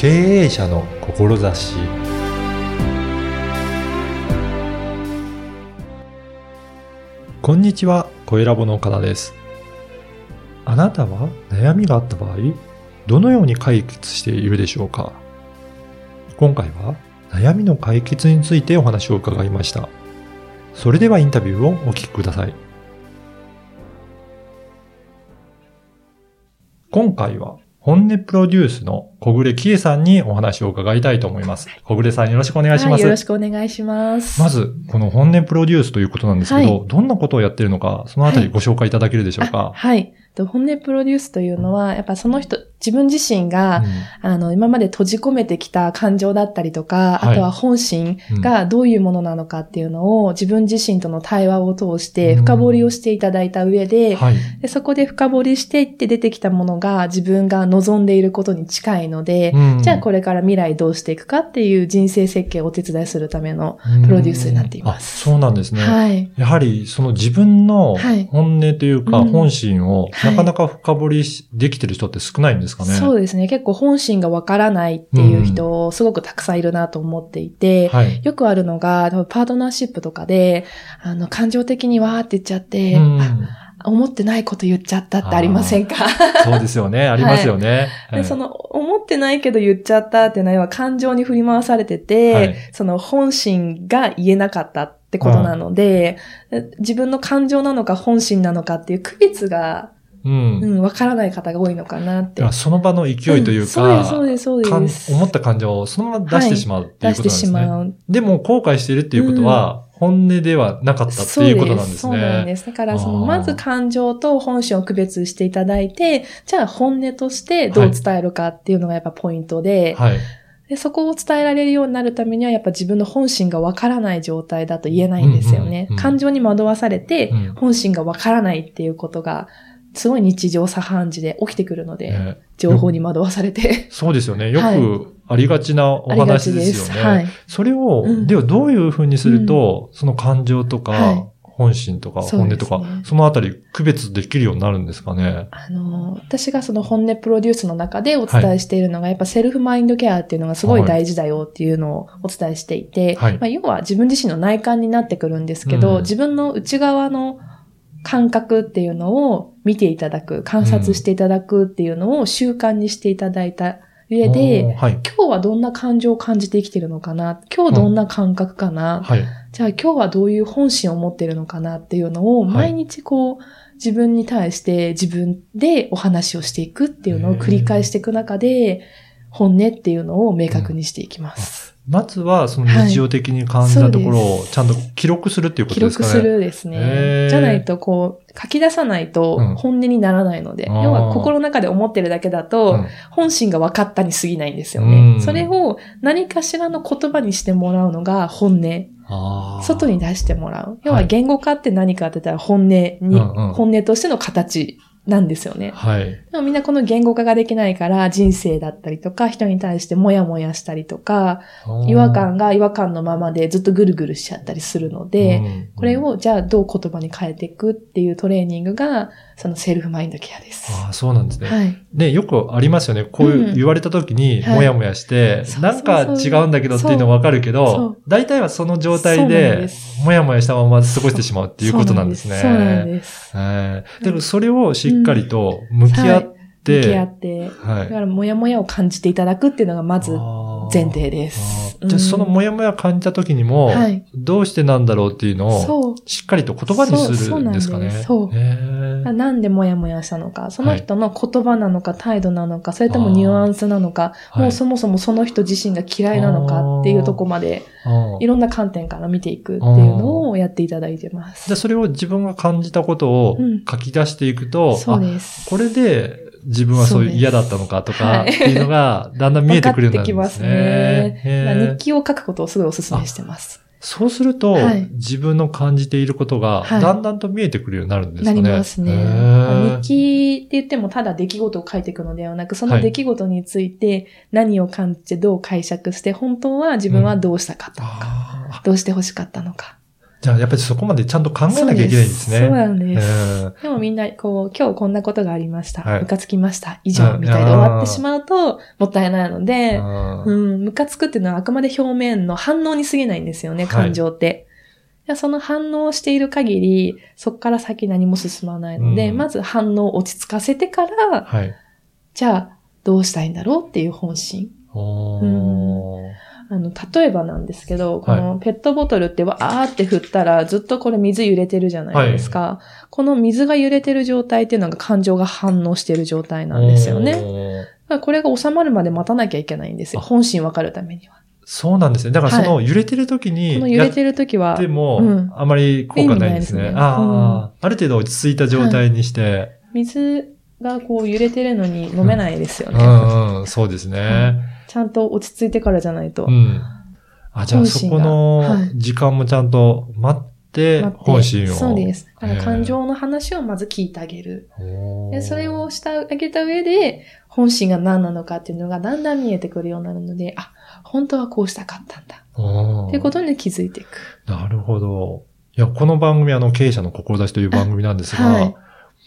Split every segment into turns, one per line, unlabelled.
経営者の志こんにちは、小ラボの岡田です。あなたは悩みがあった場合、どのように解決しているでしょうか？今回は悩みの解決についてお話を伺いました。それではインタビューをお聞きください。今回は本音プロデュースの小暮喜恵さんにお話を伺いたいと思います。小暮さんよろしくお願いします。
はい、よろしくお願いします。
まず、この本音プロデュースということなんですけど、
はい
どんなことをやっているのか、そのあたりご紹介いただけるでしょう
あ
か？
はい。と本音プロデュースというのは、やっぱその人、自分自身が、あの、今まで閉じ込めてきた感情だったりとか、
はい。
あとは本心がどういうものなのかっていうのを、自分自身との対話を通して深掘りをしていただいた上
うん
で、
はい。
でそこで深掘りしていって出てきたものが自分が望んでいることに近いので、
うん。
じゃあこれから未来どうしていくかっていう人生設計をお手伝いするためのプロデュースになっています。
そうなんですね。
はい。
やはり、その自分の
はい。
本音というか、
うん。
本心を
はい
なかなか深掘りしできてる人って少ないんですかね。
そうですね。結構本心がわからないっていう人、すごくたくさんいるなと思っていて、
はい。
よくあるのが、パートナーシップとかで、あの、感情的にわーって言っちゃって、
うん
あ思ってないこと言っちゃったってありませんか？
そうですよね。ありますよね。はい
で、その、思ってないけど言っちゃったっていうのは、感情に振り回されてて、
はい
その本心が言えなかったってことなので、自分の感情なのか本心なのかっていう区別が、
うん。
うん、わからない方が多いのかなって。
その場の勢いというか、
んそうです、そうです、そうです。
思った感情をそのまま出してしまうっていう
出してし
ことなんですね。
まう。
でも後悔しているっていうことは、本音ではなかったっていうことなんです
そうなん
ね。
です。だから、その、まず感情と本心を区別していただいて、じゃあ本音としてどう伝えるかっていうのがやっぱポイントで、
はい。
でそこを伝えられるようになるためには、やっぱ自分の本心がわからない状態だと言えないんですよね。
うんうんうん
感情に惑わされて、
うん
本心がわからないっていうことが、すごい日常茶飯事で起きてくるので、
ね
情報に惑わされて。
そうですよね。よ
はい
くありがちなお話
ちで
ですよね。
はい。
それを、
うん
ではどういうふうにすると、その感情とか、
はい
本心とか、本音とか、そのあたり区別できるようになるんですかね？
あの、私がその本音プロデュースの中でお伝えしているのが、やっぱセルフマインドケアっていうのがすごい大事だよっていうのをお伝えしていて、
はい
まあ、要は自分自身の内観になってくるんですけど、
うん
自分の内側の感覚っていうのを見ていただく、観察していただくっていうのを習慣にしていただいた上で、
はい。
今日はどんな感情を感じて生きてるのかな今日どんな感覚かな、
はい。
じゃあ今日はどういう本心を持ってるのかなっていうのを
はい
毎日こう、自分に対して自分でお話をしていくっていうのを繰り返していく中で、本音っていうのを明確にしていきます。
まずは、その日常的に感じたところをちゃんと記録するっていうこ
記
とですかね。
録するです
へ
ね
ー。
じゃないとこう、書き出さないと
うん。
本音にならないので、
あー。
要は心の中で思ってるだけだと、
うん。
本心が分かったに過ぎないんですよ
うん。
ね。それを何かしらの言葉にしてもらうのが本音。外に出してもらう。要
は
はい言語化って何かって言ったら本音に、
うんうん。
本音としての形なんですよね。
はい。
でもみんなこの言語化ができないから人生だったりとか人に対してモヤモヤしたりとか違和感が違和感のままでずっとぐるぐるしちゃったりするので、
うん
これ、をじゃあどう言葉に変えていくっていうトレーニングがそのセルフマインドケアです。
ああ、そうなんですね。
はい。
ね、よくありますよね。こういう
うん
言われた時に、
はい
もやもやして、
そう
なんか違うんだけどっていうのはわかるけ
そ
ど
う、
大体はその状態でもやもやしたまま過ごしてしまうっていうことなんですね。
そうなんです。
ええでもそれをしっかりと向き合っ
向
て、
き合って、
はい。
だからモヤモヤを感じていただくっていうのがまず前提です。
じゃあそのもやもや感じた時にも、
はい。
どうしてなんだろうっていうのを。しっかりと言葉にするんですかね。
そうそうなんです
へー。
なんでモヤモヤしたのか、その人の言葉なのか、態度なのか、それともニュアンスなのか、
はい。
もうそもそもその人自身が嫌いなのかっていうとこまで、いろんな観点から見ていくっていうのをやっていただいてます。
で、それを自分が感じたことを
うん
書き出していくと、
そう
あ
です。
これで自分はそういう嫌だったのかとか、
はい
っていうのがだんだん見えてくるようになるんですね。
きますね
へー
だから日記を書くことをすごいお勧めしてます。
そうすると、
はい
自分の感じていることが、
はい
だんだんと見えてくるようになるんですか
な
ね。
りますね。日記って言ってもただ出来事を書いていくのではなく、その出来事について何を感じてどう解釈して、本当は自分はどうしたかったのか、
あ
どうして欲しかったのか。
じゃあやっぱりそこまでちゃんと考えなきゃいけないんですね。
そうなんです。
うん
でもみんな、こう、今日こんなことがありました。
はい
ムカつきました。以上、
うん
みたいで終わってしまうと、もったいないので、
うん
うん、ムカつくっていうのはあくまで表面の反応に過ぎないんですよね、
はい
感情って。いやその反応をしている限り、そこから先何も進まないので、
うん
まず反応を落ち着かせてから、
はい。
じゃあ、どうしたいんだろうっていう本心。
おー
あの、例えばなんですけど、こ
はい
のペットボトルってわーって振ったら、ずっとこれ水揺れてるじゃないですか。この水が揺れてる状態っていうのが感情が反応してる状態なんですよね。これが収まるまで待たなきゃいけないんですよ。
あ
本心わかるためには。
そうなんですね。だからその揺れてる時に、
この揺れてる時は
やっ、ても、
うん
あまり効果ないんですね。
すね
ああ、ある程度落ち着いた状態にして、
水がこう揺れてるのに飲めないですよ
う
ね。
んうん、そうですね。
ちゃんと落ち着いてからじゃないと。
うん。あ、じゃあそこの
はい
時間もちゃんと待って、本心を。
そうです。だから
へー
感情の話をまず聞いてあげる。でそれをしてあげた上で、本心が何なのかっていうのがだんだん見えてくるようになるので、あ、本当はこうしたかったんだ。っていうことに気づいていく。
なるほど。いや、この番組はあの、経営者の志という番組なんですが、
はい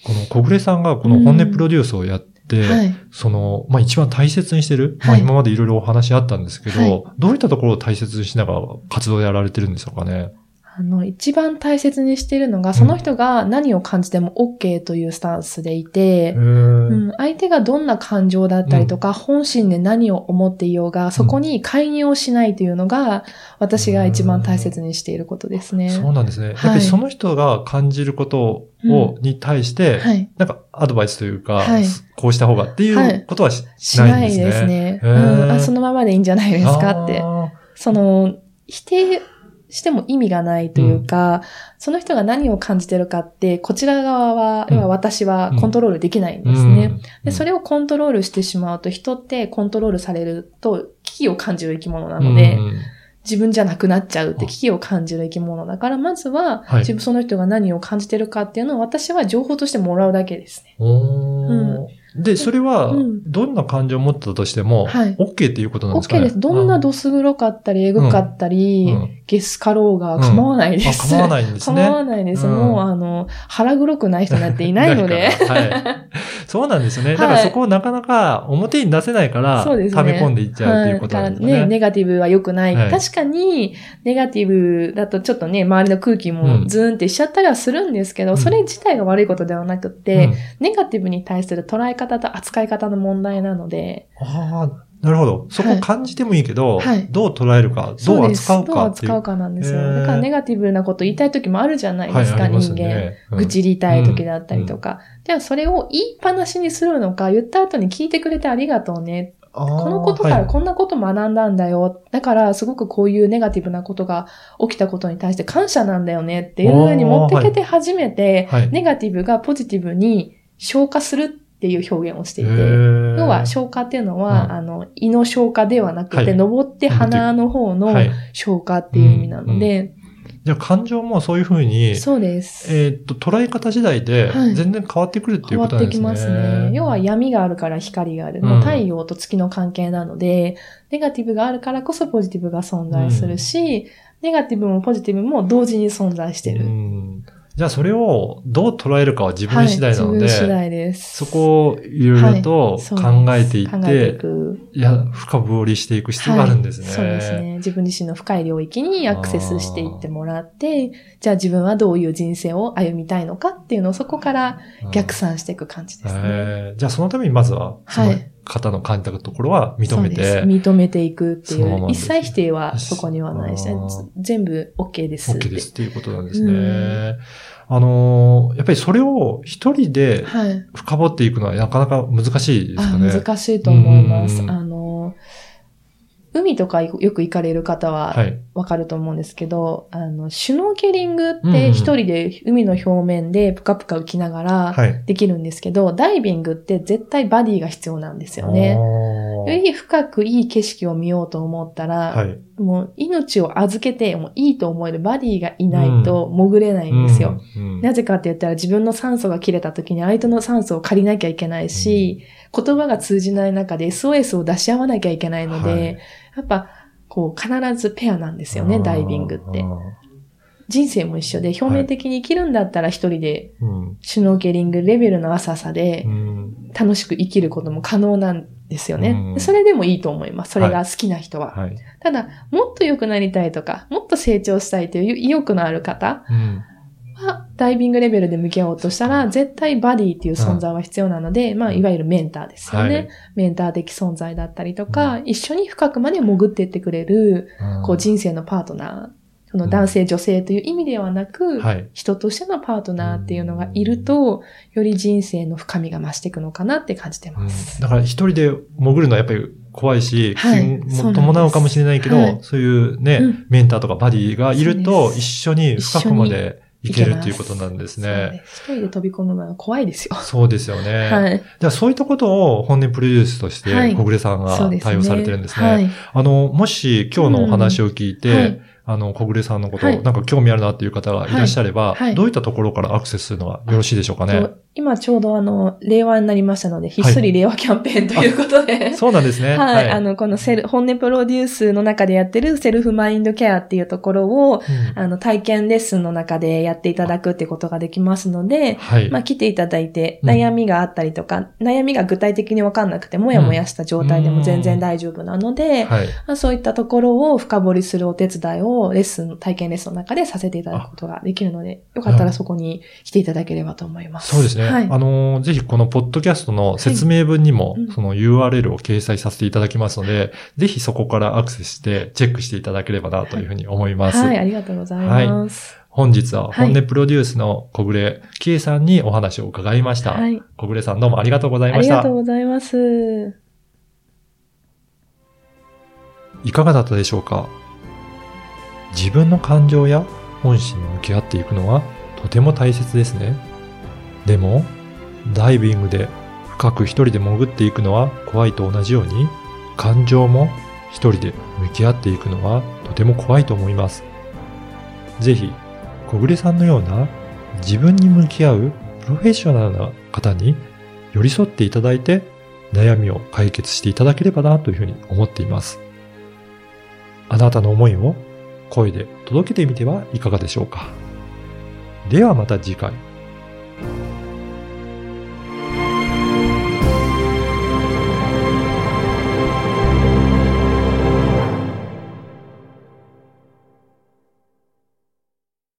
この小暮さんがこの本音プロデュースをやって、
はい。
その、まあ、一番大切にしてる、まあ、
はい
今までいろいろお話あったんですけど、
はい
どういったところを大切にしながら活動やられてるんでしょうかね？
あの、一番大切にしているのが、その人が何を感じても OK というスタンスでいて、
へー
うん、相手がどんな感情だったりとか、本心で何を思っていようが、そこに介入をしないというのが、私が一番大切にしていることですね。
そうなんですね。やっぱ
はい
りその人が感じることを、
うん。
に対して、
はい。
なんかアドバイスというか、
はい。
こうした方がっていうことはし,、
しない
ん
ですね。
へー
うん、あ、そのままでいいんじゃないですかって。
あ
その、否定しても意味がないというか、その人が何を感じてるかって、こちら側は、
うん。
要は私はコントロールできないん
ー
ですね。
うん。
で、それをコントロールしてしまうと、人ってコントロールされると危機を感じる生き物なので、
うん。
自分じゃなくなっちゃうって危機を感じる生き物だから、まずは、
はい。
自分その人が何を感じてるかっていうのを私は情報としてもらうだけですね。
おーで、それは
うん、
どんな感情を持ってたとしても、
はい
OK っていうことなんですか
OK
ね。
です。どんな
あ
どす黒かったり、えぐかったり、
うん
ゲスかろうが構わないです。
あ構わないんですね。
構わないです。
うん
もう、あの、腹黒くない人なんていないので。
はい。そうなんですよね。だから
はい
そこをなかなか表に出せないから。溜め込んでいっちゃうっていうことなんですね？
ね、ネガティブは良くない。
はい
確かに、ネガティブだとちょっとね、周りの空気
うん
もズーンってしちゃったりはするんですけど、
うん
それ自体が悪いことではなくて、
うん
ネガティブに対する捉え方と扱い方の問題なので、
ああ、なるほど。そこ感じてもいいけど、
はい
どう捉えるか、ど
そう。
扱う
どう
かっていう。
扱うかなんですよ。だからネガティブなこと言いたい時もあるじゃないですか、
はいす
人間。
よねうん
愚痴りたい時だったりとか。じゃあそれを言いっぱなしにするのか、言った後に聞いてくれてありがとうね。
こ
このことからこんなこと学んだんだよ。だからすごくこういうネガティブなことが起きたことに対して感謝なんだよねっていうふうに持ってけて初めて、
はい。
ネガティブがポジティブに消化するっていう表現をしていて、
要
要は消化っていうのは、
うん
あの、胃の消化ではなくて、
はい
登って鼻の方の
はい。
消化っていう意味なので、
じゃあ感情もそういうふうに、
そうです。
えーっと、捉え方次第で
はい
全然変わってくるっていう
変わって
ことなんですね。
きますね。要は闇があるから光がある。
うん
太陽と月の関係なので、ネガティブがあるからこそポジティブが存在するし、ネガティブもポジティブも同時に存在してる。
うんじゃあそれをどう捉えるかは自分次第なので、
はい、自分次第です。
そこをいろいろと考えていって、
く。
いや、深掘りしていく必要があるんですね。
はいそうですね。自分自身の深い領域にアクセスしていってもらって、じゃあ自分はどういう人生を歩みたいのかっていうのをそこから
うん
逆算していく感じですね。
えーじゃあそのためにまずは、
はい
方の感じたところは認めて、
認めていくっていう。
まま
一切否定はそこにはないし全部 OK です。
OK ですっていうことなんですね。
うん
あのーやっぱりそれを一人で
はい。
深掘っていくのはなかなか難しいです
あ
かね。
難しいと思います。
うん
あの、海とかよく行かれる方は
はい。
わかると思うんですけど、あの、シュノーケリングって一人で海の表面でぷかぷか浮きながら
はい。
できるんですけど、ダイビングって絶対バディが必要なんですよね。よ
ね。
り深くいい景色を見ようと思ったら、
はい。
もう命を預けて、もういいと思えるバディがいないと潜れないんですよ。
うん。うん
なぜかって言ったら自分の酸素が切れた時に相手の酸素を借りなきゃいけないし、言葉が通じない中で SOS を出し合わなきゃいけないので、
はい
やっぱこう必ずペアなんですよね、ダイビングって人生も一緒で、表面的に生きるんだったら一人で、
うん。
シュノーケリングレベルの浅さで
う、ん。
楽しく生きることも可能なんですよね。
うん
それでもいいと思います。それが好きな人は。
はい。
ただ、もっと良くなりたいとか、もっと成長したいという意欲のある方
うん。
は、ダイビングレベルで向き合おうとしたら、絶対バディっていう存在は必要なので、まあ、いわゆるメンターですよね。
はい
メンター的存在だったりとか、一緒に深くまで潜っていってくれる、こう人生のパートナー、その男性、女性という意味ではなく、
はい。
人としてのパートナーっていうのがいると、より人生の深みが増していくのかなって感じて
うん
ます。
だから一人で潜るのはやっぱり怖いし、
はい
も伴うかもしれないけど、
はい
そういうね、
うん
メンターとかバディがいると一緒に深くまでいけるっていうことなんですね。
一人で飛び込むのは怖いですよ。
そうですよね。
はい。
じゃあそういったことを本音プロデュースとして
はい
小暮さんが。対応されてるんですね。
はい。
あの、もし今日のお話を聞いて、
うんはい
あの、小暮さんのこと、
はい。
なんか興味あるなっていう方がいらっしゃれば、
はい。はい。
どういったところからアクセスするのがよろしいでしょうかね？
と今ちょうどあの、令和になりましたので、ひっそり令和キャンペーンということで、
そうなんですね。
はい、あの、このセル、本音プロデュースの中でやってるセルフマインドケアっていうところを、
うん。
あの、体験レッスンの中でやっていただくってことができますので、
はい。
まあ、来ていただいて、
うん。
悩みがあったりとか、悩みが具体的にわかんなくて、もやもやした状態でも全然大丈夫なので、
はい。
まあ、そういったところを深掘りするお手伝いをレッスン、体験レッスンの中でさせていただくことができるので、よかったらそこに来ていただければと思います。
そうですね。
はい。
あの、ぜひこのポッドキャストの説明文にも、
うん
その URL を掲載させていただきますので、ぜひそこからアクセスしてチェックしていただければなというふうに思います。
はい、ありがとうございます。
本日は
はい
本音プロデュースの小暮喜恵さんにお話を伺いました。
はい。
小暮さんどうもありがとうございました
ありがとう。ございます。
いかがだったでしょうか？自分の感情や本心に向き合っていくのはとても大切ですね。でも、ダイビングで深く一人で潜っていくのは怖いと同じように、感情も一人で向き合っていくのはとても怖いと思います。ぜひ、小暮さんのような自分に向き合うプロフェッショナルな方に寄り添っていただいて悩みを解決していただければなというふうに思っています。あなたの思いを声で届けてみてはいかがでしょうか。ではまた次回。